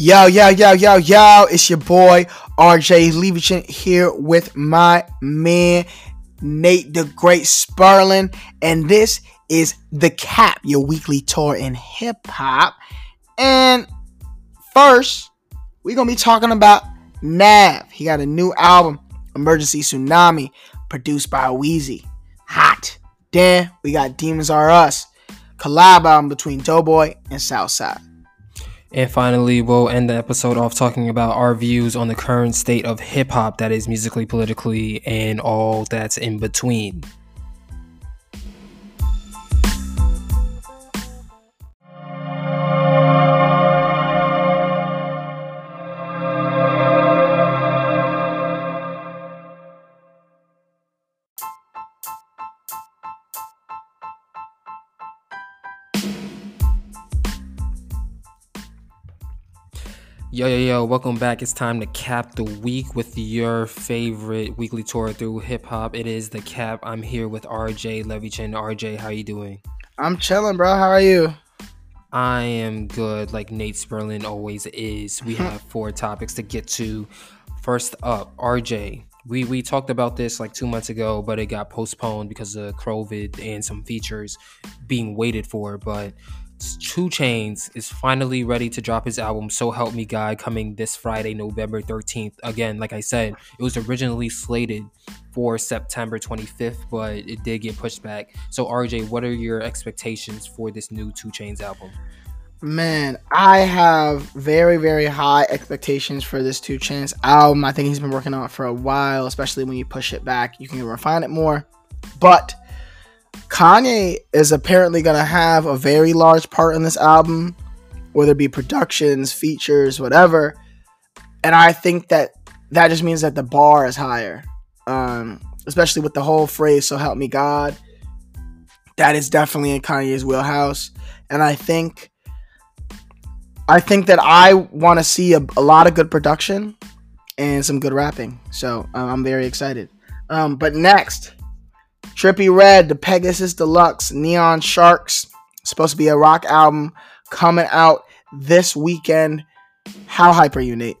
Yo, yo, yo, yo, yo, it's your boy RJ Levichin here with my man Nate the Great Sperling, and this is The Cap, your weekly tour in hip hop. And first, we're gonna be talking about Nav. He got a new album, Emergency Tsunami, produced by Wheezy. Hot. Then we got Demons R Us, collab album between Doe Boy and Southside. And finally, we'll end the episode off talking about our views on the current state of hip hop that is musically, politically, and all that's in between. Yo, yo, yo, welcome back. It's time to cap the week with your favorite weekly tour through hip hop. It is the cap. I'm here with RJ Levichin. RJ, how you doing? I'm chilling, bro. How are you? I am good, like Nate Sperling always is. We have four topics to get to. First up, RJ. We we talked about this like two months ago, but it got postponed because of COVID and some features being waited for. But 2 Chainz is finally ready to drop his album So Help Me God coming this Friday, November 13th. Again, like I said, it was originally slated for September 25th, but it did get pushed back. So RJ, what are your expectations for this new 2 Chainz album? Man, I have very, very high expectations for this 2 Chainz album. I think he's been working on it for a while, especially when you push it back. You can refine it more. But Kanye is apparently going to have a very large part in this album, whether it be productions, features, whatever. And I think that that just means that the bar is higher, um, especially with the whole phrase "So help me God." That is definitely in Kanye's wheelhouse, and I think, I think that I want to see a, a, lot of good production and some good rapping. So uh, I'm very excited. Um, but next, Trippie Redd, the Pegasus Deluxe, Neon Sharks, supposed to be a rock album coming out this weekend. How hype are you, Nate?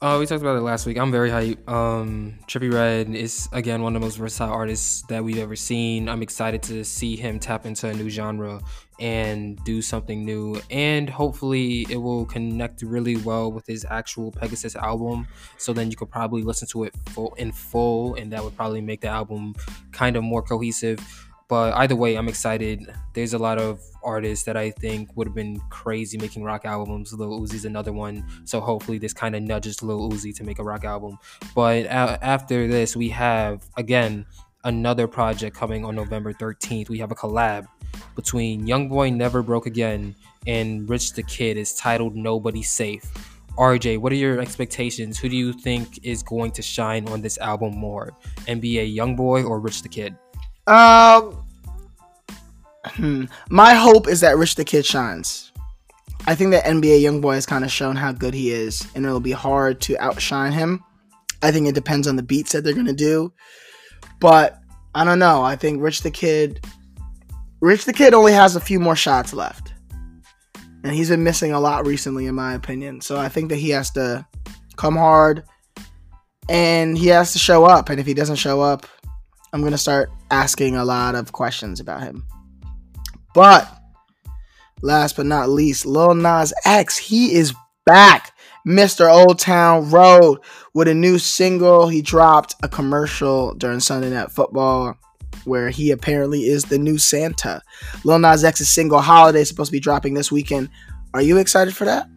Uh, we talked about it last week. I'm very hype. Um, Trippie Redd is again one of the most versatile artists that we've ever seen. I'm excited to see him tap into a new genre and do something new. And hopefully, it will connect really well with his actual Pegasus album. So then you could probably listen to it full in full, and that would probably make the album kind of more cohesive. But either way, I'm excited. There's a lot of artists that I think would have been crazy making rock albums. Lil Uzi's another one. So hopefully, this kind of nudges Lil Uzi to make a rock album. But after this, we have again another project coming on November 13th. We have a collab between Youngboy Never Broke Again and Rich the Kid is titled Nobody Safe. RJ, what are your expectations? Who do you think is going to shine on this album more? NBA Youngboy or Rich the Kid? Um hmm, my hope is that Rich the Kid shines. I think that NBA Youngboy has kind of shown how good he is, and it'll be hard to outshine him. I think it depends on the beats that they're gonna do. But I don't know. I think Rich the Kid Rich the Kid only has a few more shots left. And he's been missing a lot recently, in my opinion. So I think that he has to come hard and he has to show up. And if he doesn't show up, I'm going to start asking a lot of questions about him. But last but not least, Lil Nas X, he is back. Mr. Old Town Road with a new single. He dropped a commercial during Sunday Night Football where he apparently is the new Santa. Lil Nas X's single Holiday is supposed to be dropping this weekend. Are you excited for that?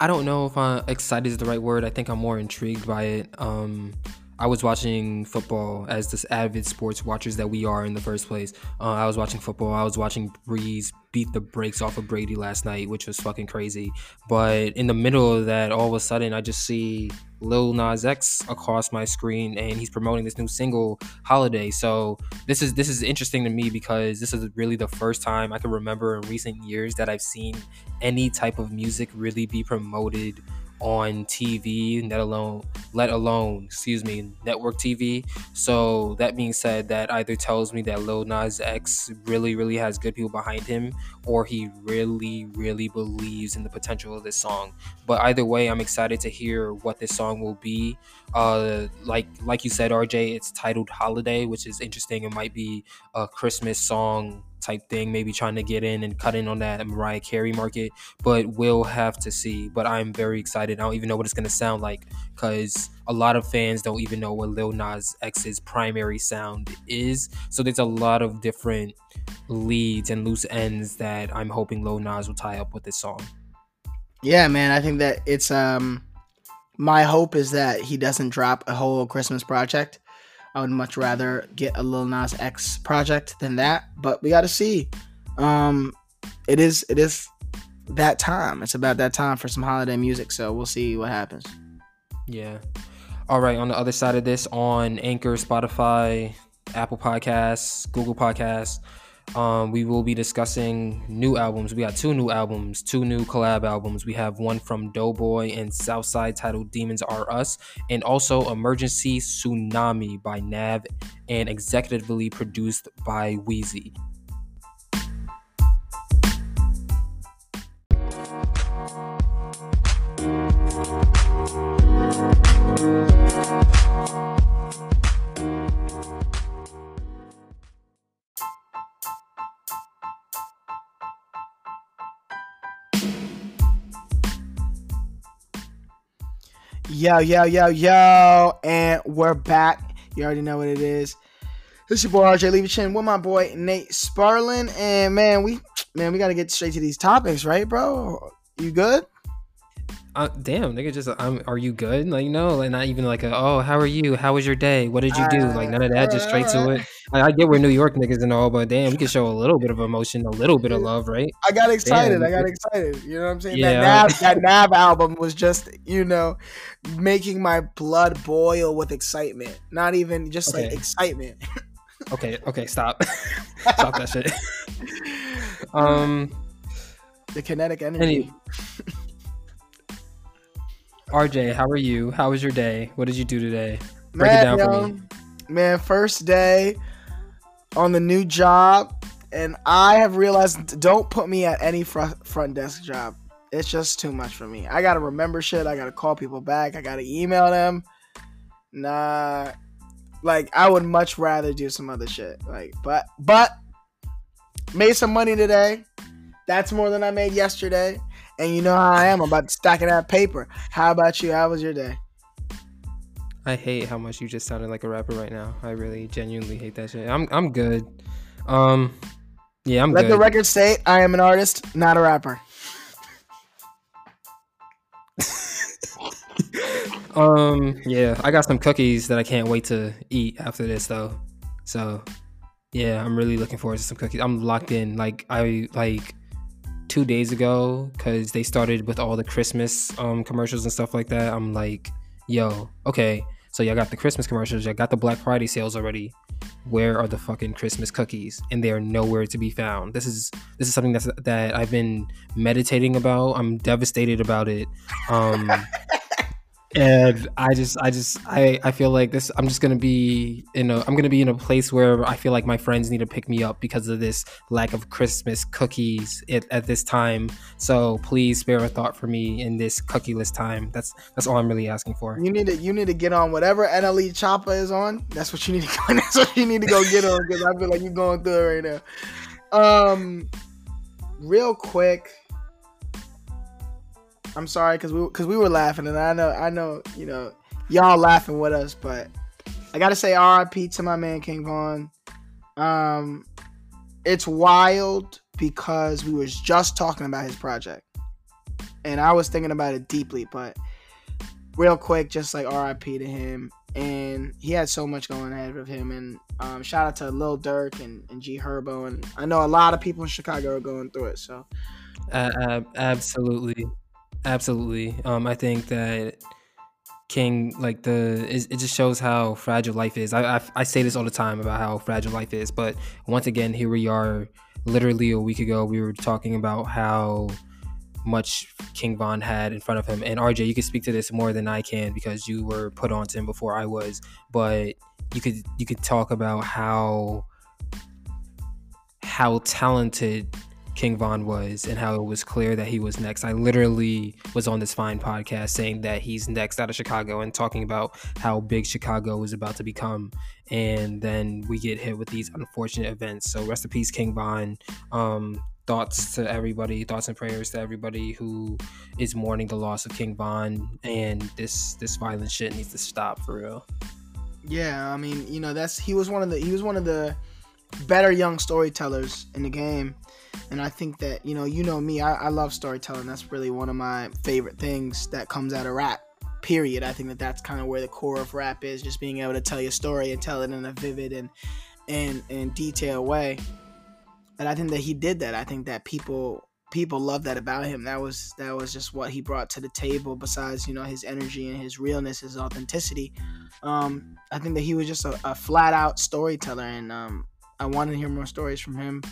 I don't know if I'm excited is the right word. I think I'm more intrigued by it. Um, I was watching football as this avid sports watchers that we are in the first place. Uh, I was watching football. I was watching Brees beat the brakes off of Brady last night, which was fucking crazy. But in the middle of that, all of a sudden, I just see Lil Nas X across my screen, and he's promoting this new single, "Holiday." So this is this is interesting to me because this is really the first time I can remember in recent years that I've seen any type of music really be promoted on TV, let alone let alone, excuse me, network TV. So that being said, that either tells me that Lil Nas X really, really has good people behind him, or he really, really believes in the potential of this song. But either way, I'm excited to hear what this song will be. Uh, like like you said, RJ, it's titled Holiday, which is interesting. It might be a Christmas song type thing, maybe trying to get in and cut in on that Mariah Carey market, but we'll have to see. But I'm very excited. I don't even know what it's going to sound like because a lot of fans don't even know what Lil Nas X's primary sound is. So there's a lot of different leads and loose ends that I'm hoping Lil Nas will tie up with this song. Yeah, man, I think that it's um my hope is that he doesn't drop a whole Christmas project I would much rather get a Lil Nas X project than that, but we got to see. Um, it is it is that time. It's about that time for some holiday music, so we'll see what happens. Yeah. All right. On the other side of this, on Anchor, Spotify, Apple Podcasts, Google Podcasts, um, we will be discussing new albums. We got two new albums, two new collab albums. We have one from Doe Boy and Southside titled Demons R Us, and also Emergency Tsunami by Nav and executively produced by Wheezy. Yo, yo, yo, yo, and we're back. You already know what it is. This is your boy RJ Levichin with my boy Nate Sperling, and man, we man, we gotta get straight to these topics, right, bro? You good? Uh, damn, nigga, just um, are you good? Like, no, like not even like a, oh, how are you? How was your day? What did you do? Like none of that, just straight to it. Like, I get we're New York niggas and all, but damn, we can show a little bit of emotion, a little bit of love, right? I got excited. Damn. I got excited. You know what I'm saying? Yeah. That Nav, that Nav album was just, you know, making my blood boil with excitement. Not even just okay. like excitement. okay, okay, stop, stop that shit. um, the kinetic energy. Any- RJ, how are you? How was your day? What did you do today? Break man, it down yo, for me. Man, first day on the new job, and I have realized don't put me at any front front desk job. It's just too much for me. I gotta remember shit. I gotta call people back. I gotta email them. Nah, like I would much rather do some other shit. Like, but but made some money today. That's more than I made yesterday. And you know how I am about stacking that paper. How about you? How was your day? I hate how much you just sounded like a rapper right now. I really genuinely hate that shit. I'm I'm good. Um yeah, I'm Let good. the record state I am an artist, not a rapper. um yeah, I got some cookies that I can't wait to eat after this though. So yeah, I'm really looking forward to some cookies. I'm locked in. Like I like two days ago because they started with all the Christmas um, commercials and stuff like that. I'm like, yo, okay, so y'all got the Christmas commercials, y'all got the Black Friday sales already. Where are the fucking Christmas cookies? And they are nowhere to be found. This is this is something that's that I've been meditating about. I'm devastated about it. Um, and I just, I just, I, I feel like this. I'm just gonna be in a, I'm gonna be in a place where I feel like my friends need to pick me up because of this lack of Christmas cookies at, at this time. So please spare a thought for me in this cookieless time. That's that's all I'm really asking for. You need to, you need to get on whatever NLE Choppa is on. That's what you need to go. That's what you need to go get on because I feel like you're going through it right now. Um, real quick I'm sorry because we because we were laughing, and I know I know you know y'all laughing with us, but I gotta say R.I.P. to my man King Von. Um, it's wild because we was just talking about his project, and I was thinking about it deeply. But real quick, just like R.I.P. to him, and he had so much going ahead of him. And um, shout out to Lil Durk and, and G Herbo, and I know a lot of people in Chicago are going through it. So, uh, absolutely. Absolutely. Um, I think that King, like the, it, it, just shows how fragile life is. I, I, I say this all the time about how fragile life is, but once again, here we are. Literally a week ago, we were talking about how much King Von had in front of him. And RJ, you can speak to this more than I can because you were put on to him before I was. But you could you could talk about how how talented King Von was and how it was clear that he was next. I literally was on this fine podcast saying that he's next out of Chicago and talking about how big Chicago is about to become. And then we get hit with these unfortunate events. So rest in peace, King Von. Um, thoughts to everybody, thoughts and prayers to everybody who is mourning the loss of King Von. And this this violent shit needs to stop for real. Yeah, I mean, you know, that's he was one of the he was one of the better young storytellers in the game and I think that you know, you know me, I, I love storytelling. That's really one of my favorite things that comes out of rap. Period. I think that that's kind of where the core of rap is, just being able to tell your story and tell it in a vivid and and and detailed way. And I think that he did that. I think that people people love that about him. That was that was just what he brought to the table. Besides, you know, his energy and his realness, his authenticity. Um, I think that he was just a, a flat out storyteller, and um, I wanted to hear more stories from him.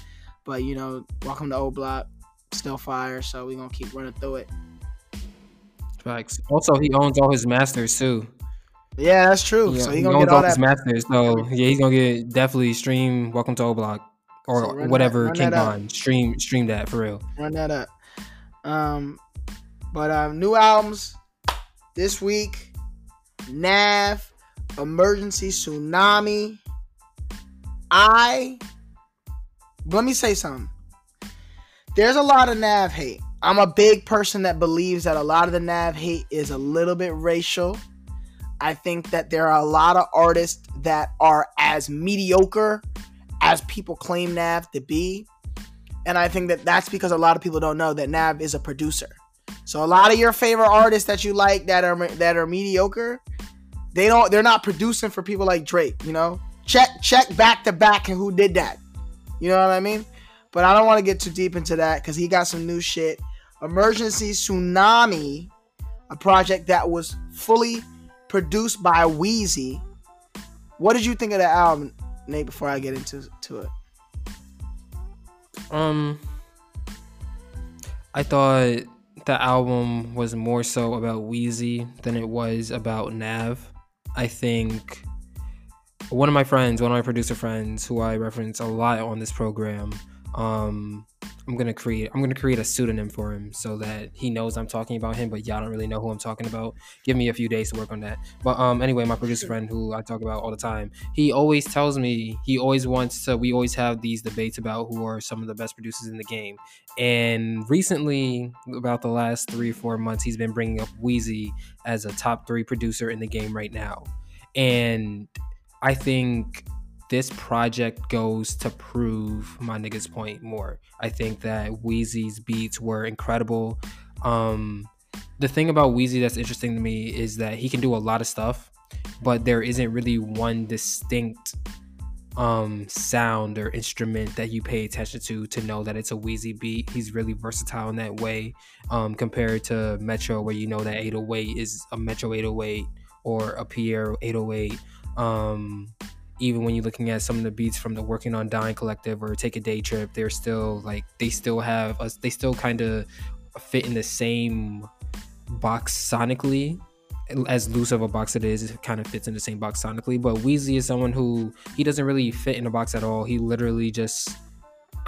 But you know, welcome to O'Block, still fire. So we gonna keep running through it. Facts. Also, he owns all his masters too. Yeah, that's true. Yeah, so he, he gonna owns get all, all his masters. So yeah, he's gonna get definitely stream Welcome to O'Block or so whatever King Von stream stream that for real. Run that up. Um, but um, new albums this week. Nav, Emergency Tsunami. I let me say something. There's a lot of Nav hate. I'm a big person that believes that a lot of the Nav hate is a little bit racial. I think that there are a lot of artists that are as mediocre as people claim Nav to be. And I think that that's because a lot of people don't know that Nav is a producer. So a lot of your favorite artists that you like that are that are mediocre, they don't they're not producing for people like Drake, you know? Check check back to back and who did that. You know what I mean? But I don't want to get too deep into that because he got some new shit. Emergency Tsunami, a project that was fully produced by Wheezy. What did you think of the album, Nate? Before I get into to it, um, I thought the album was more so about Wheezy than it was about Nav. I think one of my friends, one of my producer friends, who I reference a lot on this program, um, I'm gonna create I'm gonna create a pseudonym for him so that he knows I'm talking about him, but y'all don't really know who I'm talking about. Give me a few days to work on that. But um, anyway, my producer friend who I talk about all the time, he always tells me he always wants to. We always have these debates about who are some of the best producers in the game. And recently, about the last three or four months, he's been bringing up Wheezy as a top three producer in the game right now. And I think this project goes to prove my nigga's point more. I think that Wheezy's beats were incredible. Um, the thing about Wheezy that's interesting to me is that he can do a lot of stuff, but there isn't really one distinct um, sound or instrument that you pay attention to to know that it's a Wheezy beat. He's really versatile in that way um, compared to Metro, where you know that 808 is a Metro 808 or a Pierre 808 um, even when you're looking at some of the beats from the Working on Dying Collective or Take a Day Trip, they're still like they still have us. They still kind of fit in the same box sonically as loose of a box it is, it kind of fits in the same box sonically. But Wheezy is someone who he doesn't really fit in a box at all. He literally just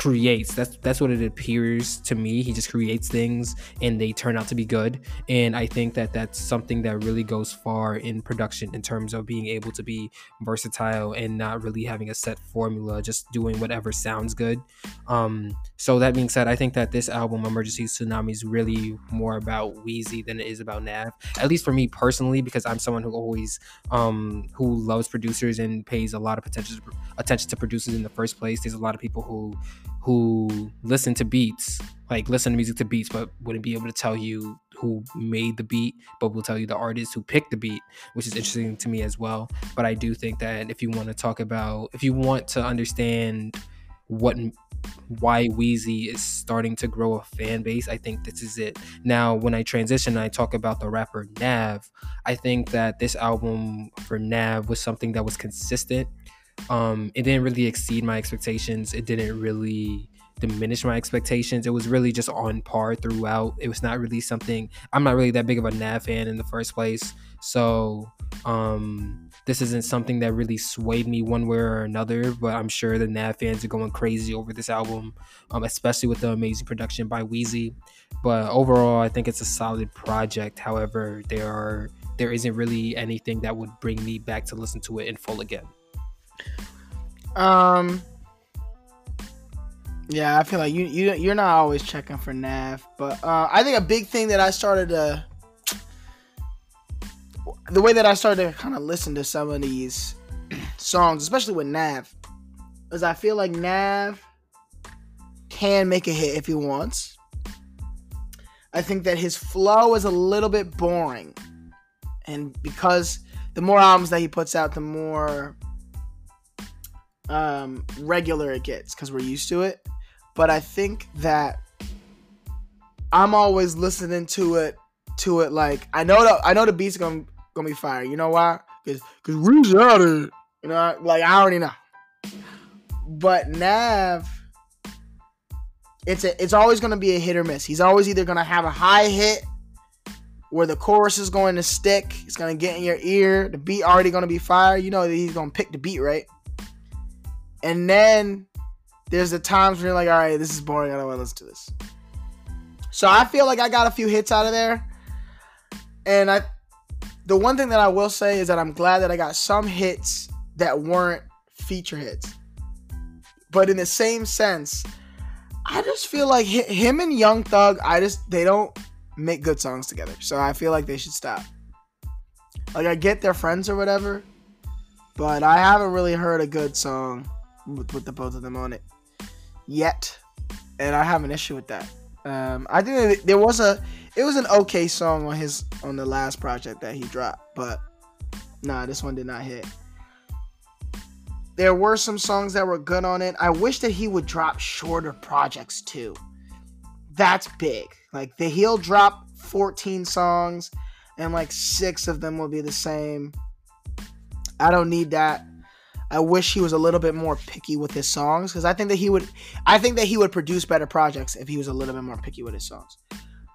creates that's that's what it appears to me. He just creates things and they turn out to be good. And i think that that's something that really goes far in production in terms of being able to be versatile and not really having a set formula just doing whatever sounds good. Um so that being said i think that this album emergency tsunami is really more about wheezy than it is about nav at least for me personally because i'm someone who always um who loves producers and pays a lot of attention attention to producers in the first place. There's a lot of people who who listen to beats, like listen to music to beats, but wouldn't be able to tell you who made the beat, but will tell you the artist who picked the beat, which is interesting to me as well. But I do think that if you want to talk about, if you want to understand what why Wheezy is starting to grow a fan base, I think this is it. Now, when I transition I talk about the rapper Nav, I think that this album for Nav was something that was consistent um, it didn't really exceed my expectations. It didn't really diminish my expectations. It was really just on par throughout. It was not really something. I'm not really that big of a Nav fan in the first place, so um, this isn't something that really swayed me one way or another. But I'm sure the Nav fans are going crazy over this album, um, especially with the amazing production by Wheezy. But overall, I think it's a solid project. However, there are there isn't really anything that would bring me back to listen to it in full again. Um. Yeah, I feel like you you you're not always checking for Nav, but uh, I think a big thing that I started to the way that I started to kind of listen to some of these songs, especially with Nav, is I feel like Nav can make a hit if he wants. I think that his flow is a little bit boring. And because the more albums that he puts out, the more um, regular it gets because we're used to it. But I think that I'm always listening to it to it like I know the I know the beat's gonna gonna be fire. You know why? Because because Reese out it. You know, like I already know. But Nav, it's a it's always gonna be a hit or miss. He's always either gonna have a high hit where the chorus is going to stick, it's gonna get in your ear, the beat already gonna be fire. You know that he's gonna pick the beat right. And then there's the times where you're like, all right, this is boring. I don't want to listen to this. So I feel like I got a few hits out of there. And I the one thing that I will say is that I'm glad that I got some hits that weren't feature hits. But in the same sense, I just feel like him and Young Thug, I just they don't make good songs together. So I feel like they should stop. Like I get they're friends or whatever, but I haven't really heard a good song with, with the both of them on it yet, and I have an issue with that. Um, I think there was a it was an okay song on his on the last project that he dropped, but nah, this one did not hit. There were some songs that were good on it. I wish that he would drop shorter projects too. That's big. Like the he'll drop 14 songs and like six of them will be the same. I don't need that. I wish he was a little bit more picky with his songs because I think that he would I think that he would produce better projects if he was a little bit more picky with his songs.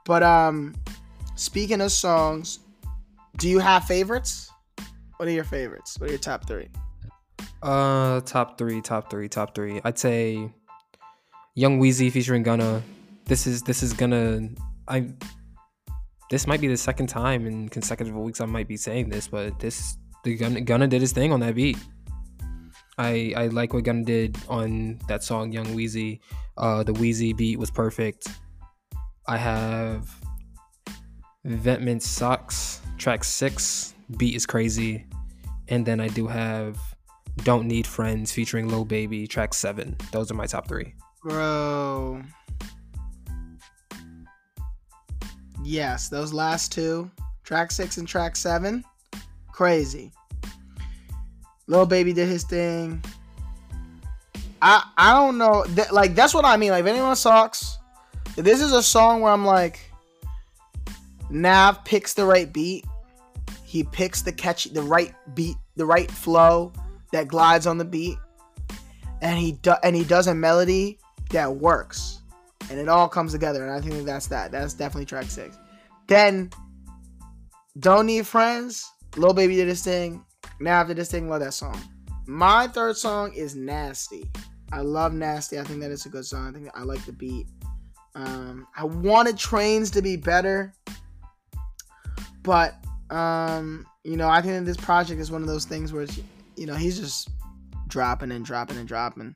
But um speaking of songs, do you have favorites? What are your favorites? What are your top 3? Uh top 3, top 3, top 3. I'd say Young Wheezy featuring Gunna. This is this is gonna I this might be the second time in consecutive weeks I might be saying this, but this the Gunna, Gunna did his thing on that beat. I I like what Gunna did on that song Young Wheezy. Uh, the Wheezy beat was perfect. I have Vetement Socks track six beat is crazy, and then I do have Don't Need Friends featuring Lil Baby track seven. Those are my top three. Bro. Yes, those last two, track six and track seven, crazy. Lil Baby did his thing. I I don't know. Like that's what I mean. Like if anyone sucks, this is a song where I'm like, Nav picks the right beat. He picks the catchy, the right beat, the right flow that glides on the beat, and he do, and he does a melody that works, and it all comes together. And I think that's that. That's definitely track six. Then, don't need friends. Lil Baby did his thing. Now after this thing, love that song. My third song is Nasty. I love Nasty. I think that is a good song. I think I like the beat. Um, I wanted Trains to be better, but um, you know, I think that this project is one of those things where you know he's just dropping and dropping and dropping.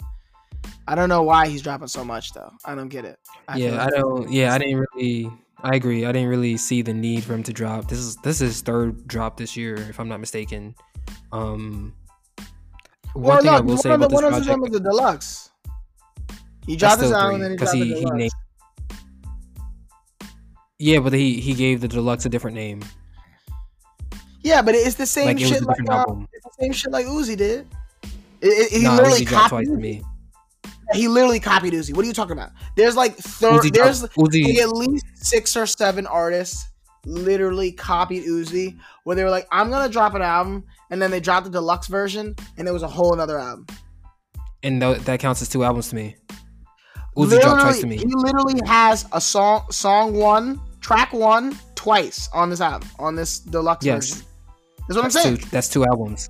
I don't know why he's dropping so much though. I don't get it. I yeah, like I don't. Yeah, I didn't really. I agree. I didn't really see the need for him to drop. This is this is his third drop this year, if I'm not mistaken. Um, one well, thing no, I will say about this one project, of the deluxe. He dropped his album and he dropped he, the deluxe. He named, yeah, but he he gave the deluxe a different name. Yeah, but it's the same like, shit. Like, uh, it's the same shit like Uzi did. It, it, he nah, literally Uzi copied me. He literally copied Uzi. What are you talking about? There's like third. There's Uzi. Like at least six or seven artists literally copied Uzi, where they were like, "I'm gonna drop an album," and then they dropped the deluxe version, and it was a whole another album. And th- that counts as two albums to me. Uzi dropped twice to me. He literally has a song, song one, track one, twice on this album, on this deluxe Yes. version. That's what That's I'm saying. two, that's two albums.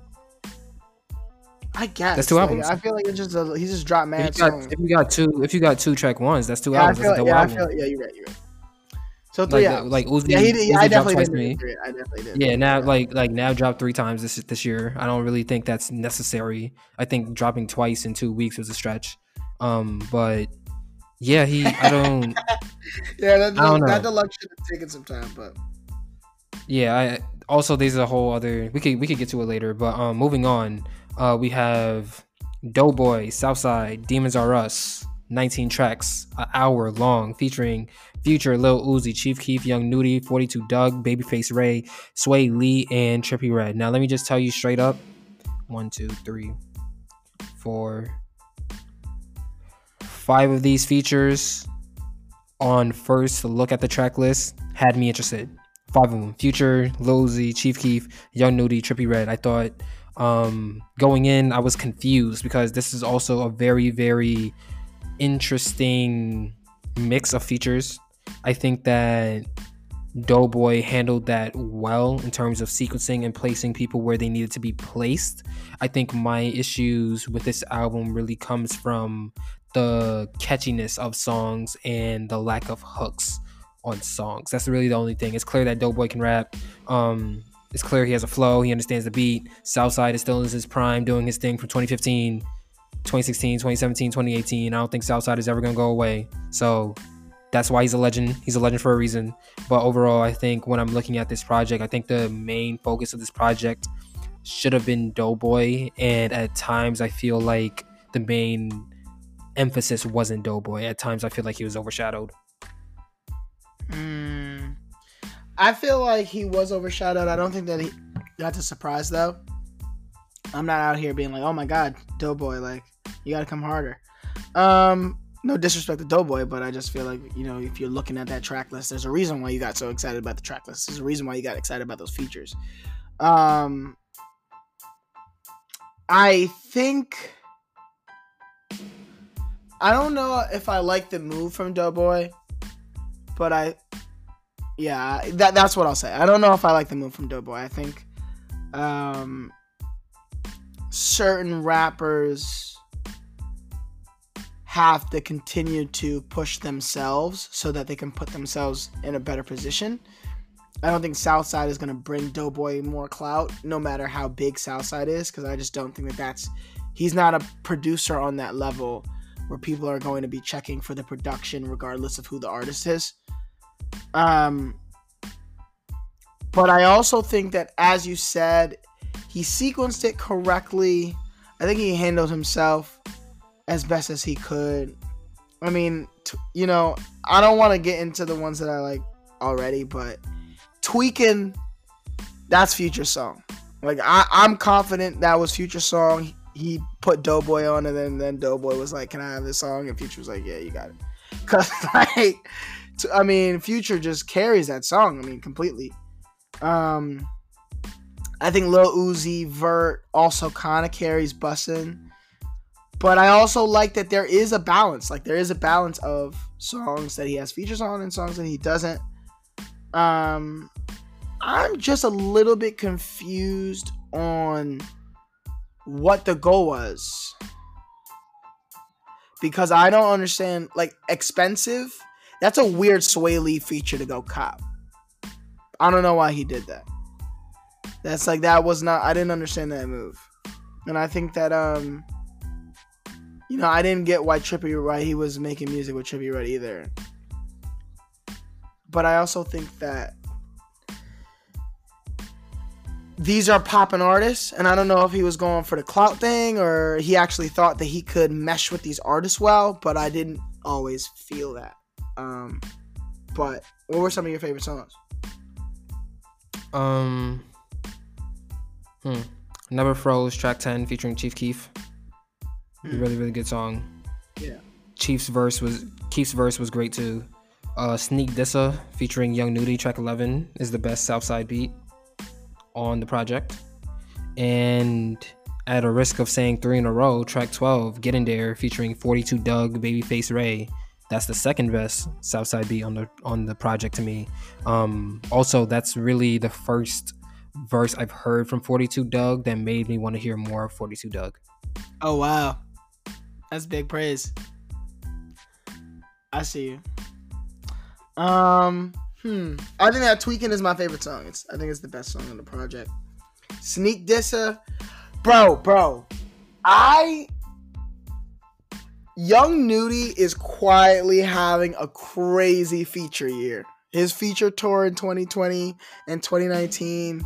I guess That's two like, albums. I feel like it's just a, he just dropped mad If you, got, songs. if you got two, if you got two track ones, that's two Yeah, I albums. feel, That's yeah, I album. feel, yeah, you're right, you're right. So three like, albums. like Uzi, yeah, he yeah, Uzi I dropped definitely twice did. to me. agree. I definitely did. Yeah, now like like now dropped three times this this year. I don't really think that's necessary. I think dropping twice in two weeks was a stretch. Um, but yeah, he I don't yeah, that, I don't that know. deluxe should have taken some time, but yeah, I also there's a whole other we could we could get to it later, but um moving on, uh we have Doe Boy, Southside, Demons R Us, 19 tracks, an hour long, featuring Future, Lil Uzi, Chief Keef, Young Nudy, 42 Dugg, Babyface Ray, Swae Lee, and Trippie Redd. Now let me just tell you straight up. One, two, three, four, five of these features on first look at the track list had me interested. Five of them: Future, Lil Uzi, Chief Keef, Young Nudy, Trippie Redd. I thought um, going in, I was confused because this is also a very, very interesting mix of features. I think that Doe Boy handled that well in terms of sequencing and placing people where they needed to be placed. I think my issues with this album really comes from the catchiness of songs and the lack of hooks on songs. That's really the only thing. It's clear that Doe Boy can rap. Um, it's clear he has a flow. He understands the beat. Southside is still in his prime, doing his thing from 2015, 2016, 2017, 2018. I don't think Southside is ever gonna go away. So that's why he's a legend. He's a legend for a reason. But overall, I think when I'm looking at this project, I think the main focus of this project should have been Doe Boy. And at times, I feel like the main emphasis wasn't Doe Boy. At times, I feel like he was overshadowed. Mm, I feel like he was overshadowed. I don't think that he that's a surprise though. I'm not out here being like, oh my god, Doe Boy, like you gotta come harder. Um, no disrespect to Doe Boy, but I just feel like you know if you're looking at that track list, there's a reason why you got so excited about the track list. There's a reason why you got excited about those features. Um, I think I don't know if I like the move from Doe Boy, but I yeah, that that's what I'll say. I don't know if I like the move from Doe Boy. I think um certain rappers have to continue to push themselves so that they can put themselves in a better position. I don't think Southside is going to bring Doe Boy more clout, no matter how big Southside is, because I just don't think that that's. He's not a producer on that level where people are going to be checking for the production regardless of who the artist is. Um, but I also think that, as you said, he sequenced it correctly. I think he handled himself as best as he could. I mean, t- you know, I don't want to get into the ones that I like already, but tweaking, that's Future song. Like I, I'm confident that was Future song. He put Doe Boy on, and then then Doe Boy was like, "Can I have this song?" And Future was like, "Yeah, you got it." Cause like, t- I mean, Future just carries that song. I mean, completely. Um, I think Lil Uzi Vert also kind of carries Bussin'. But I also like that there is a balance. Like there is a balance of songs that he has features on and songs that he doesn't. Um I'm just a little bit confused on what the goal was. Because I don't understand like expensive. That's a weird Swae Lee feature to go cop. I don't know why he did that. That's like that was not I didn't understand that move. And I think that um you know, I didn't get why Trippy why he was making music with Trippie Redd either. But I also think that these are popping artists, and I don't know if he was going for the clout thing or he actually thought that he could mesh with these artists well, but I didn't always feel that. Um, but what were some of your favorite songs? Um, hmm. Never Froze, track 10, featuring Chief Keef. Hmm. Really, really good song. Yeah. Chief's verse was Keef's verse was great too. Uh, Sneak Dissa featuring Young Nudy, track 11, is the best Southside beat on the project. And at a risk of saying three in a row, track 12, Getting There, featuring 42 Dugg, Babyface Ray. That's the second best Southside beat on the on the project to me. Um, also, that's really the first verse I've heard from 42 Dugg that made me want to hear more of 42 Dugg. Oh wow, that's big praise. I see you. Um, hmm. I think that tweaking is my favorite song. It's I think it's the best song on the project. Sneak Dissa, bro, bro. I Young Nudy is quietly having a crazy feature year. His feature tour in 2020 and 2019,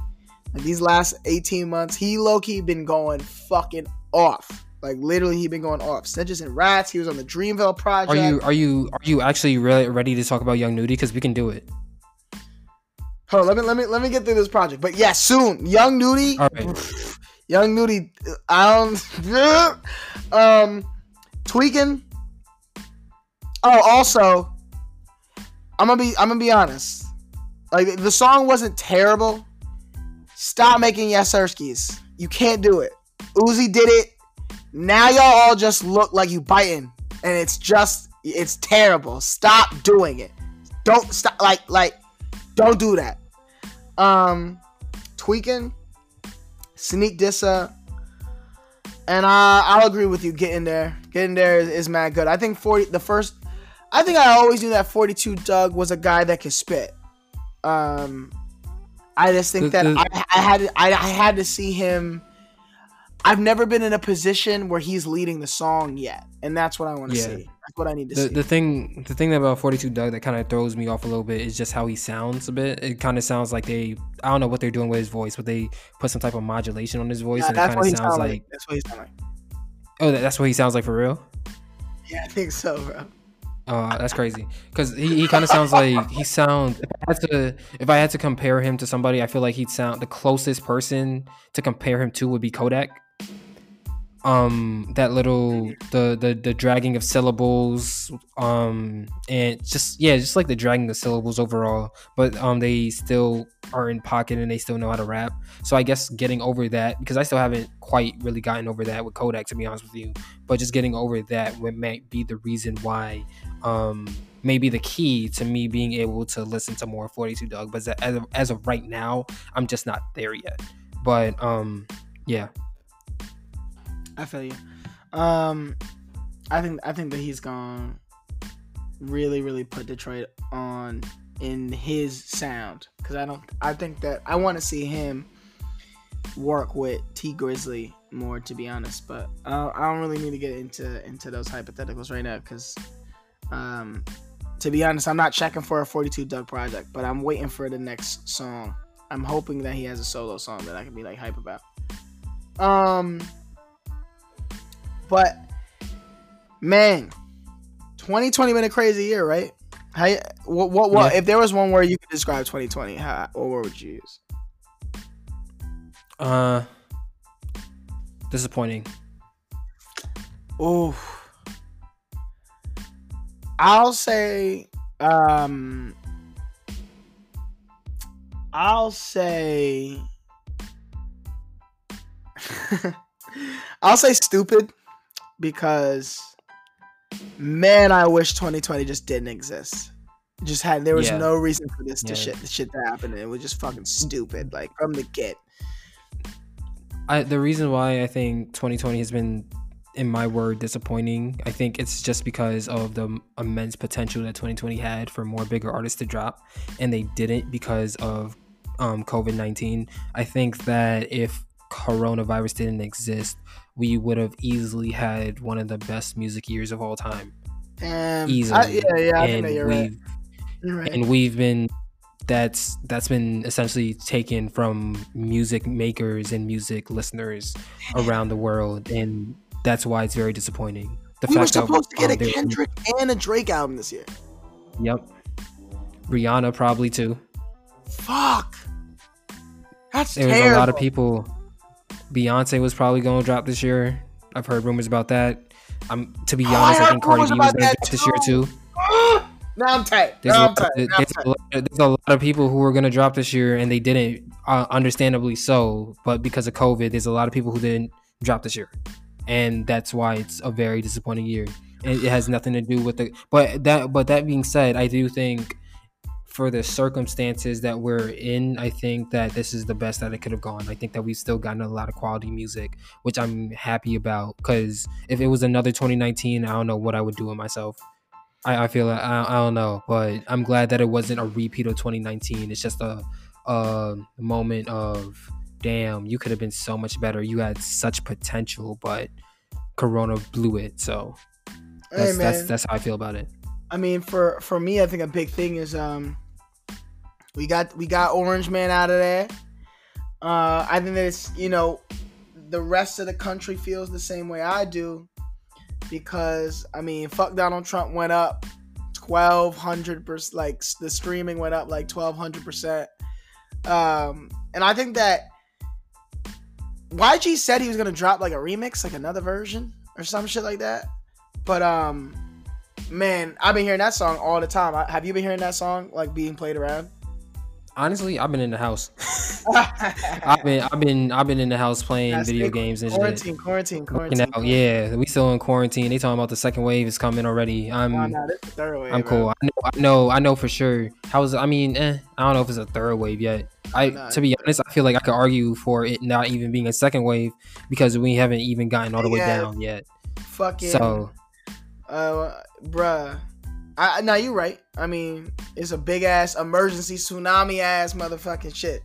like these last 18 months, he low key been going fucking off. Like literally, he been going off. Snitches and Rats. He was on the Dreamville project. Are you are you are you actually re- ready to talk about Young Nudy? Because we can do it. Hold on, let me let me let me get through this project. But yeah, soon, Young right. Young Nudy. I don't. um, tweaking. Oh, also, I'm gonna be I'm gonna be honest. Like the song wasn't terrible. Stop making Yeserskis. You can't do it. Uzi did it. Now y'all all just look like you biting, and it's just it's terrible. Stop doing it. Don't stop. Like like, don't do that. Um, tweaking, sneak dissa, and I I'll agree with you. Getting there, getting there is, is mad good. I think forty the first. I think I always knew that forty two Dugg was a guy that could spit. Um, I just think that I, I had I, I had to see him. I've never been in a position where he's leading the song yet, and that's what I want to Yeah. see. That's what I need to The, see. the thing the thing about 42 Dugg that kind of throws me off a little bit is just how he sounds a bit. It kind of sounds like they I don't know what they're doing with his voice, but they put some type of modulation on his voice, Yeah, and it kind of sounds sounds like, like. That's what he sounds like. oh, that, that's what he sounds like for real. Yeah, I think so, bro. Uh, that's crazy because he, he kind of sounds like he sounds. If I had to if I had to compare him to somebody, I feel like he'd sound the closest person to compare him to would be Kodak. Um, that little the the the dragging of syllables, um, and just yeah, just like the dragging of syllables overall. But um, they still are in pocket and they still know how to rap. So I guess getting over that because I still haven't quite really gotten over that with Kodak to be honest with you. But just getting over that would might be the reason why um, maybe the key to me being able to listen to more 42 Dugg. But as of, as of right now, I'm just not there yet. But um, yeah, I feel you. Um, I think I think that he's gone really, really put Detroit on in his sound because I don't. I think that I want to see him work with Tee Grizzley more, to be honest. But uh, I don't really need to get into into those hypotheticals right now because, um, to be honest, I'm not checking for a 42 Dugg project, but I'm waiting for the next song. I'm hoping that he has a solo song that I can be like hype about. Um. But man, 2020 been a crazy year, right? How you- what what, what Yeah. if there was one word you could describe 2020, how what word would you use? uh, disappointing. Ooh. I'll say um I'll say I'll say stupid because man, I wish 2020 just didn't exist. Just had there was Yeah. no reason for this to Yeah. shit the shit to happen. It was just fucking stupid, like from the get. I the reason why I think 2020 has been in my word disappointing. I think it's just because of the immense potential that 2020 had for more bigger artists to drop, and they didn't because of um, COVID 19. I think that if coronavirus didn't exist, we would have easily had one of the best music years of all time. And Easily, I, yeah, yeah, I and that you're we've right. You're right. and we've been that's that's been essentially taken from music makers and music listeners around the world and that's why it's very disappointing the we were that, supposed to get um, a Kendrick and a Drake album this year. yep rihanna probably too Fuck. That's there was terrible. a lot of people beyonce was probably going to drop this year i've heard rumors about that i'm to be Oh, I honest i think cardi b was going to drop this year too now I'm tight. There's, Now a, I'm tight. there's, I'm a lot, there's a lot of people who were going to drop this year and they didn't, uh, understandably so. But because of COVID, there's a lot of people who didn't drop this year, and that's why it's a very disappointing year. It, it has nothing to do with the. But that but that being said, I do think for the circumstances that we're in, I think that this is the best that it could have gone. I think that we've still gotten a lot of quality music, which I'm happy about. Because if it was another 2019, I don't know what I would do with myself. I, I feel like, I, I don't know, but I'm glad that it wasn't a repeat of 2019. It's just a, a moment of, damn, you could have been so much better. You had such potential, but Corona blew it. So that's Hey, that's that's how I feel about it. I mean, for for me, I think a big thing is um, we got we got Orange Man out of there. Uh, I think that it's you know, the rest of the country feels the same way I do, because I mean, fuck Donald Trump went up twelve hundred percent. Like the streaming went up like twelve hundred percent. Um, and I think that YG said he was gonna drop like a remix, like another version or some shit like that. But um, man, I've been hearing that song all the time. I, have you been hearing that song like being played around? Honestly, I've been in the house. I've been I've been I've been in the house playing That's video games and shit. quarantine, quarantine, quarantine. yeah, we still in quarantine. They talking about the second wave is coming already. I'm no, this is third wave, I'm cool. I know, I know I know for sure. How's I mean, eh, I don't know if it's a third wave yet. I to be honest, I feel like I could argue for it not even being a second wave because we haven't even gotten all the way down yet. Fucking, So uh, bruh. I, now you're right. I mean, it's a big ass emergency tsunami ass motherfucking shit.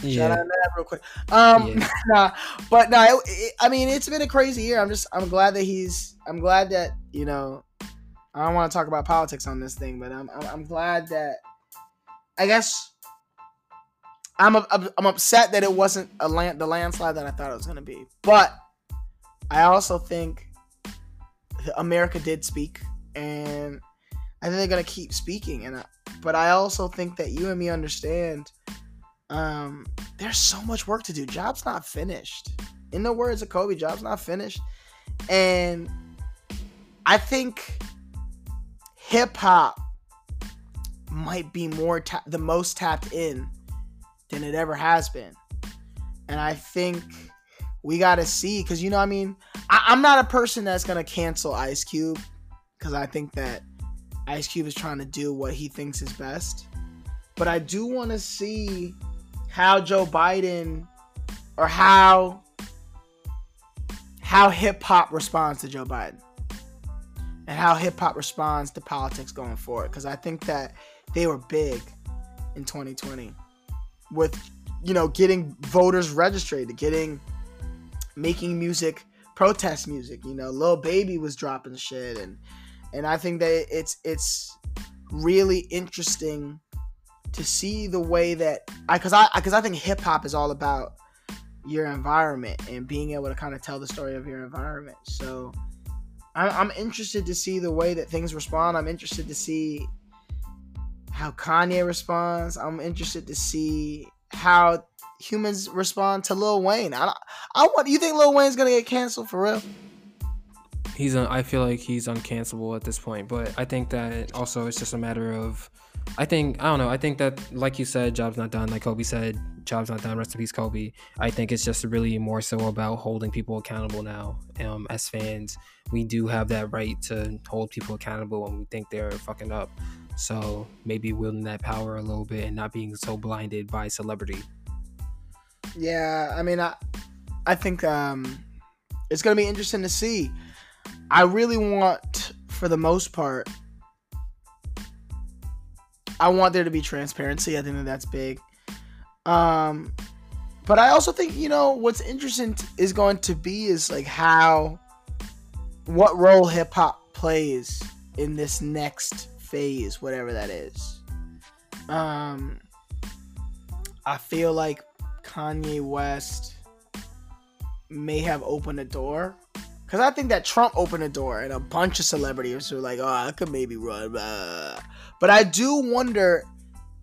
Shout out to that real quick. Um, Yeah. nah, but nah, it, it, I mean, it's been a crazy year. I'm just, I'm glad that he's, I'm glad that you know, I don't want to talk about politics on this thing, but I'm, I'm, I'm glad that, I guess, I'm, I'm, I'm upset that it wasn't a land, the landslide that I thought it was gonna be, but I also think America did speak, and I think they're gonna keep speaking, and I, but I also think that you and me understand um, there's so much work to do. Job's not finished. In the words of Kobe, job's not finished. And I think hip hop might be more ta- the most tapped in than it ever has been. And I think we got to see because you know, I mean, I- I'm not a person that's gonna cancel Ice Cube because I think that Ice Cube is trying to do what he thinks is best. But I do want to see how Joe Biden or how how hip hop responds to Joe Biden and how hip hop responds to politics going forward because I think that they were big in 2020 with you know getting voters registered, getting making music, protest music. You know, Lil Baby was dropping shit and and I think that it's it's really interesting to see the way that I because I because I think hip hop is all about your environment and being able to kind of tell the story of your environment. So I'm, I'm interested to see the way that things respond. I'm interested to see how Kanye responds. I'm interested to see how humans respond to Lil Wayne. I I want. You think Lil Wayne's gonna get canceled for real? He's un, I feel like he's uncancelable at this point, but I think that also it's just a matter of I think I don't know. I think that like you said, job's not done. Like Kobe said, job's not done. Rest in peace, Kobe. I think it's just really more so about holding people accountable now. Um, as fans, we do have that right to hold people accountable when we think they're fucking up. So maybe wielding that power a little bit and not being so blinded by celebrity. Yeah, I mean, I, I think um, it's gonna be interesting to see. I really want, for the most part, I want there to be transparency. I think that that's big. Um, but I also think you know what's interesting is going to be is like how, what role hip hop plays in this next phase, whatever that is. Um, I feel like Kanye West may have opened a door. Because I think that Trump opened a door and a bunch of celebrities were like, oh, I could maybe run. But I do wonder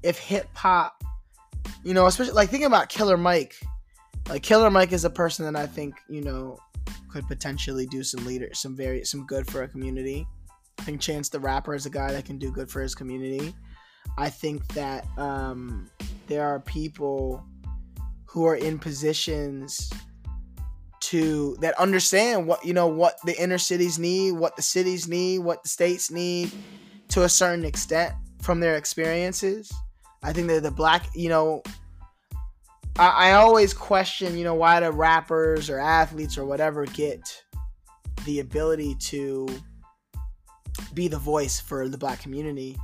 if hip hop, you know, especially like thinking about Killer Mike. Like Killer Mike is a person that I think, you know, could potentially do some leader, some very, some good for a community. I think Chance the Rapper is a guy that can do good for his community. I think that um, there are people who are in positions to that understand what you know what the inner cities need, what the cities need, what the states need to a certain extent from their experiences. I think that the black, you know, I, I always question, you know, why the rappers or athletes or whatever get the ability to be the voice for the black community.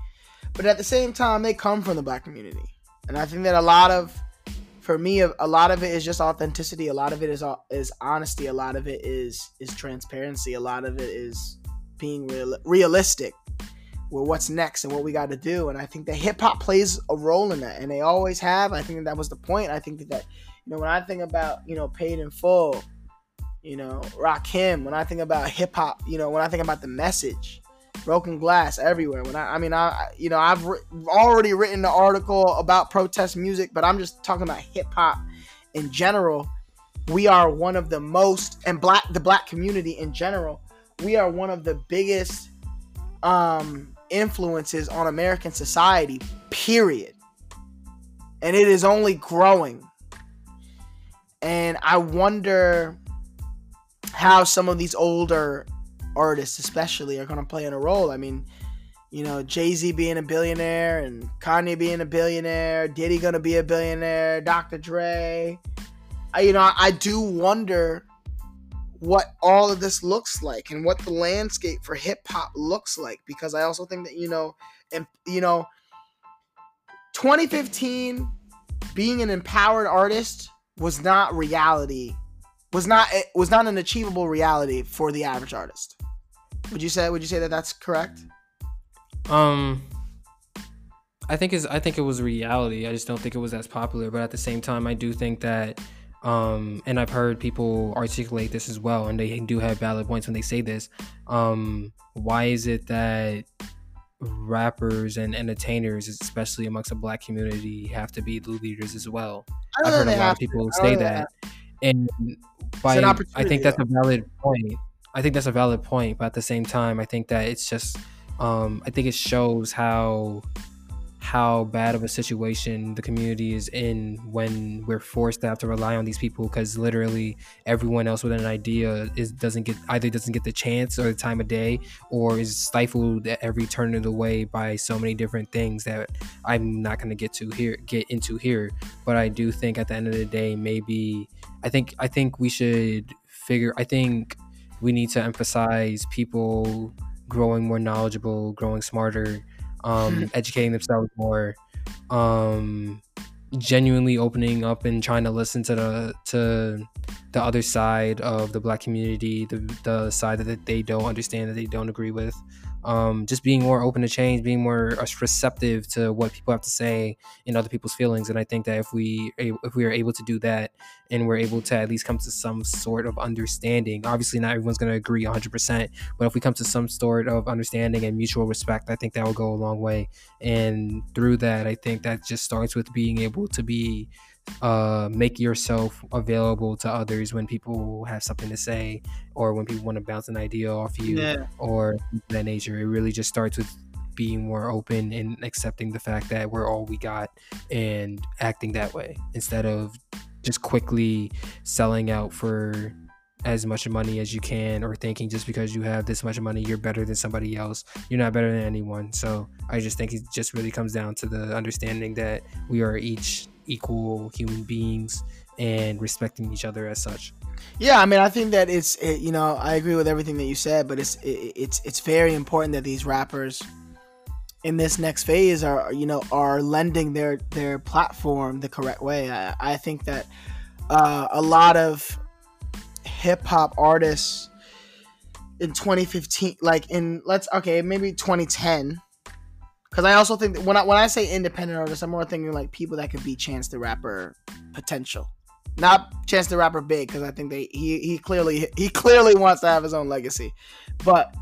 But at the same time, they come from the black community. And I think that a lot of for me a, lot of it is just authenticity. A lot of it is is honesty. A lot of it is is transparency. A lot of it is being real, realistic with what's next and what we got to do. And i think that hip hop plays a role in that and they always have. I think that, that was the point. I think that, that you know when i think about you know paid in full you know Rakim when i think about hip hop you know when i think about the message broken glass everywhere. When I, I mean, I, you know, I've ri- already written the article about protest music, but I'm just talking about hip hop in general. We are one of the most, and black, the black community in general, we are one of the biggest um, influences on American society. Period. And it is only growing. And I wonder how some of these older artists especially are going to play in a role. I mean, you know, Jay Z being a billionaire and Kanye being a billionaire, Diddy going to be a billionaire, Dr. Dre. I, you know, I, do wonder what all of this looks like and what the landscape for hip hop looks like because I also think that you know, and you know, 2015 being an empowered artist was not reality was not was not an achievable reality for the average artist. Would you say? Would you say that that's correct? Um, I think is I think it was reality. I just don't think it was as popular. But at the same time, I do think that, um, and I've heard people articulate this as well, and they do have valid points when they say this. Um, why is it that rappers and entertainers, especially amongst the black community, have to be the leaders as well? I've heard a lot of people say that, and by I think that's a valid point. I think that's a valid point, but at the same time, I think that it's just um, I think it shows how how bad of a situation the community is in when we're forced to have to rely on these people because literally everyone else with an idea is doesn't get either doesn't get the chance or the time of day or is stifled at every turn of the way by so many different things that I'm not going to get to here get into here. But I do think at the end of the day maybe I think I think we should figure I think we need to emphasize people growing more knowledgeable, growing smarter, um, educating themselves more, um, genuinely opening up and trying to listen to the to the other side of the black community, the the side that they don't understand, that they don't agree with um, just being more open to change, being more uh, receptive to what people have to say and other people's feelings. And I think that if we if we are able to do that, and we're able to at least come to some sort of understanding, obviously not everyone's going to agree 100%, but if we come to some sort of understanding and mutual respect, I think that will go a long way. And through that, I think that just starts with being able to be uh, make yourself available to others when people have something to say or when people want to bounce an idea off you yeah. or that nature. It really just starts with being more open and accepting the fact that we're all we got and acting that way instead of just quickly selling out for as much money as you can or thinking just because you have this much money you're better than somebody else you're not better than anyone so i just think it just really comes down to the understanding that we are each equal human beings and respecting each other as such. Yeah, I mean, I think that it's it, you know I agree with everything that you said, but it's it, it's it's very important that these rappers in this next phase are you know are lending their their platform the correct way. I, I think that uh, a lot of hip hop artists in 2015, like in let's okay maybe 2010 because I also think that when I when I say independent artists, I'm more thinking like people that could be Chance the Rapper potential, not Chance the Rapper big because I think they he he clearly he clearly wants to have his own legacy, but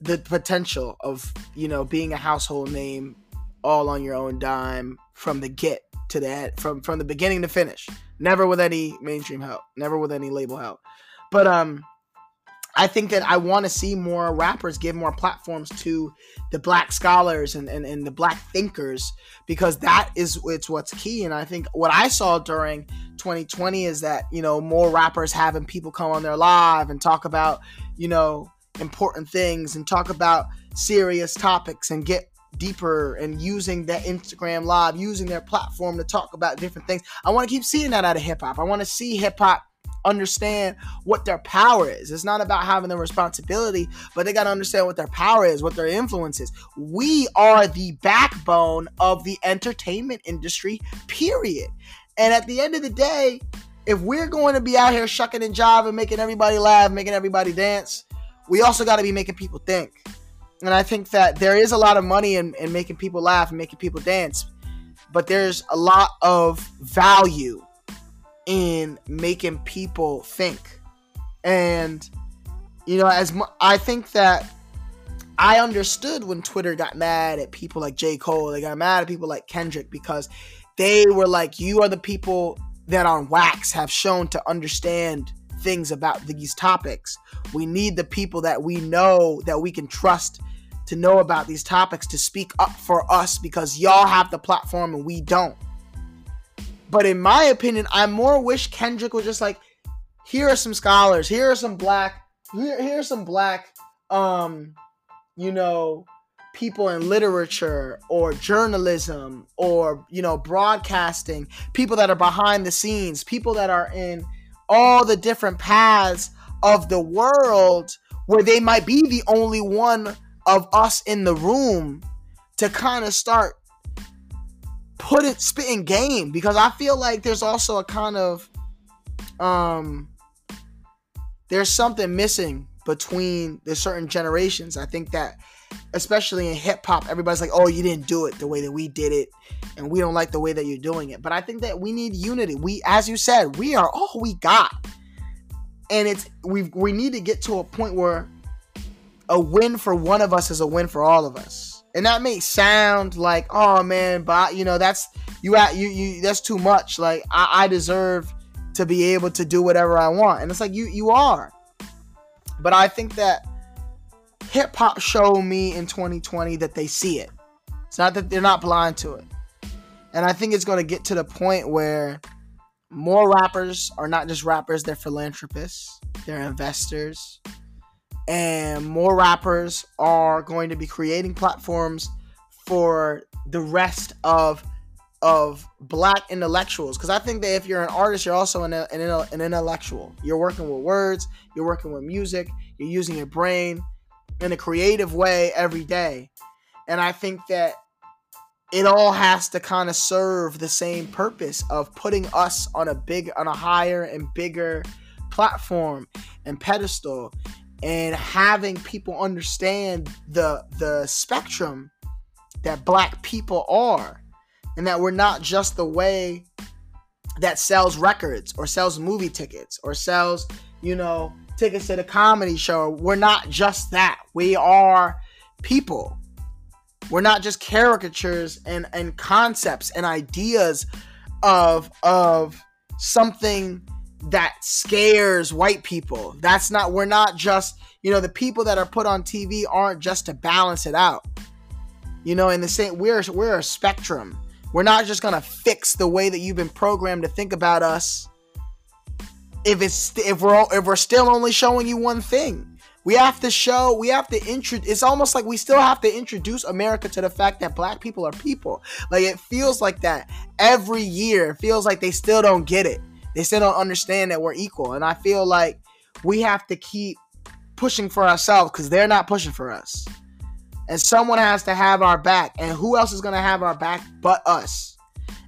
the potential of you know being a household name all on your own dime from the get to end, from from the beginning to finish, never with any mainstream help, never with any label help, but um. I think that I want to see more rappers give more platforms to the black scholars and, and, and the black thinkers because that is it's what's key. And I think what I saw during 2020 is that, you know, more rappers having people come on their live and talk about, you know, important things and talk about serious topics and get deeper and using that Instagram live, using their platform to talk about different things. I want to keep seeing that out of hip hop. I want to see hip hop understand what their power is. It's not about having the responsibility, but they got to understand what their power is, what their influence is. We are the backbone of the entertainment industry, period. And at the end of the day, if we're going to be out here shucking and jiving, making everybody laugh, making everybody dance, we also got to be making people think. And I think that there is a lot of money in, in making people laugh and making people dance, but there's a lot of value in making people think. And you know, as mu- I think that I understood when Twitter got mad at people like J. Cole, they got mad at people like Kendrick because they were like, you are the people that on wax have shown to understand things about these topics. We need the people that we know that we can trust to know about these topics to speak up for us because y'all have the platform and we don't. But in my opinion, I more wish Kendrick was just like, here are some scholars, here are some black, here, here are some black, um, you know, people in literature or journalism or you know broadcasting people that are behind the scenes people that are in all the different paths of the world where they might be the only one of us in the room to kind of start put it spit in game because I feel like there's also a kind of um there's something missing between the certain generations. I think that especially in hip hop, everybody's like, "Oh, you didn't do it the way that we did it, and we don't like the way that you're doing it." But I think that we need unity. We, as you said, we are all we got, and it's we we need to get to a point where a win for one of us is a win for all of us. And that may sound like, oh man, but you know, that's you at you you that's too much. Like I, I deserve to be able to do whatever I want. And it's like you you are. But I think that hip hop showed me in 2020 that they see it. It's not that they're not blind to it. And I think it's going to get to the point where more rappers are not just rappers, they're philanthropists, they're investors, and more rappers are going to be creating platforms for the rest of of black intellectuals. Because i think that if you're an artist you're also an, an, an intellectual. You're working with words you're working with music you're using your brain in a creative way every day. And i think that it all has to kind of serve the same purpose of putting us on a big on a higher and bigger platform and pedestal and having people understand the the spectrum that black people are and that we're not just the way that sells records or sells movie tickets or sells you know tickets to the comedy show. We're not just that. We are people. We're not just caricatures and and concepts and ideas of of something that scares white people. That's not, we're not just, you know, the people that are put on TV aren't just to balance it out. You know, in the same, we're, we're a spectrum. We're not just going to fix the way that you've been programmed to think about us. If it's, if we're, if we're still only showing you one thing. We have to show, we have to introduce, it's almost like we still have to introduce America to the fact that black people are people. Like it feels like that every year. It feels like they still don't get it they still don't understand that we're equal. And I feel like we have to keep pushing for ourselves because they're not pushing for us. And someone has to have our back. And who else is going to have our back but us?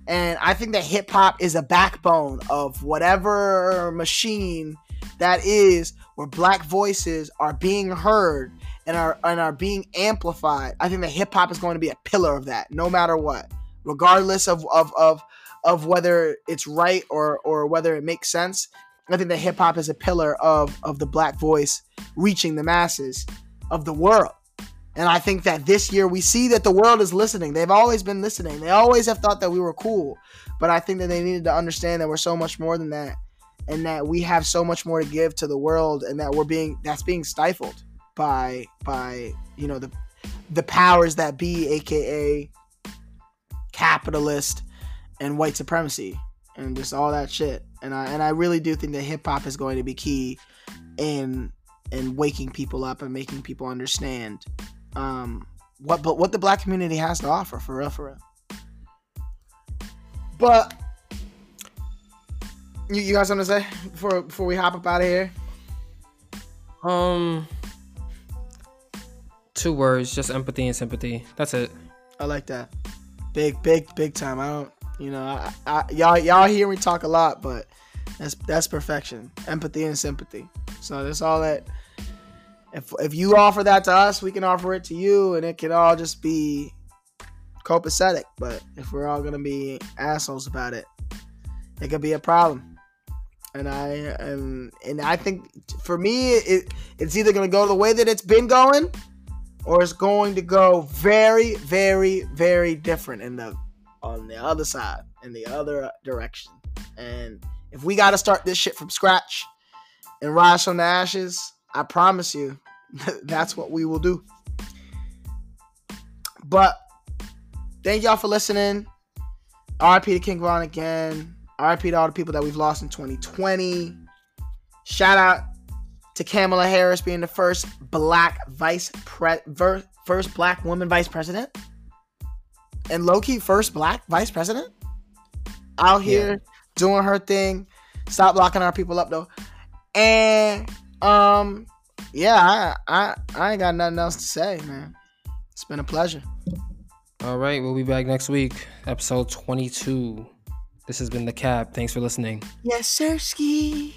And I think that hip hop is a backbone of whatever machine that is where black voices are being heard and are and are being amplified. I think that hip hop is going to be a pillar of that, no matter what. Regardless of, of, of of whether it's right or or whether it makes sense. I think that hip hop is a pillar of of the black voice reaching the masses of the world. And I think that this year we see that the world is listening. They've always been listening. They always have thought that we were cool. But I think that they needed to understand that we're so much more than that. and that we have so much more to give to the world and that we're being that's being stifled by by you know the the powers that be aka capitalist and white supremacy and just all that shit and I and I really do think that hip hop is going to be key in in waking people up and making people understand um what but what the black community has to offer for real for real but you, you got something to say before before we hop up out of here? Um, two words, just empathy and sympathy. That's it. I like that. Big, big, big time. I don't, you know, I, I, y'all, y'all hear me talk a lot, but that's that's perfection. Empathy and sympathy. So that's all that. If if you offer that to us, we can offer it to you, and it can all just be copacetic. But if we're all gonna be assholes about it, it could be a problem and I and and I think for me it it's either to go the way that it's been going, or it's going to go very very very different in the on the other side in the other direction. And if we got to start this shit from scratch and rise from the ashes, I promise you, that's what we will do. But thank y'all for listening. RIP to King Von again. RIP to all the people that we've lost in 2020. Shout out to Kamala Harris being the first black vice pre ver, first black woman vice president. And Loki first black vice president. Out here yeah. doing her thing. Stop locking our people up though. And um yeah, I I I ain't got nothing else to say, man. It's been a pleasure. All right, we'll be back next week, episode 22. This has been The Cap. Thanks for listening. Yes, sir, ski.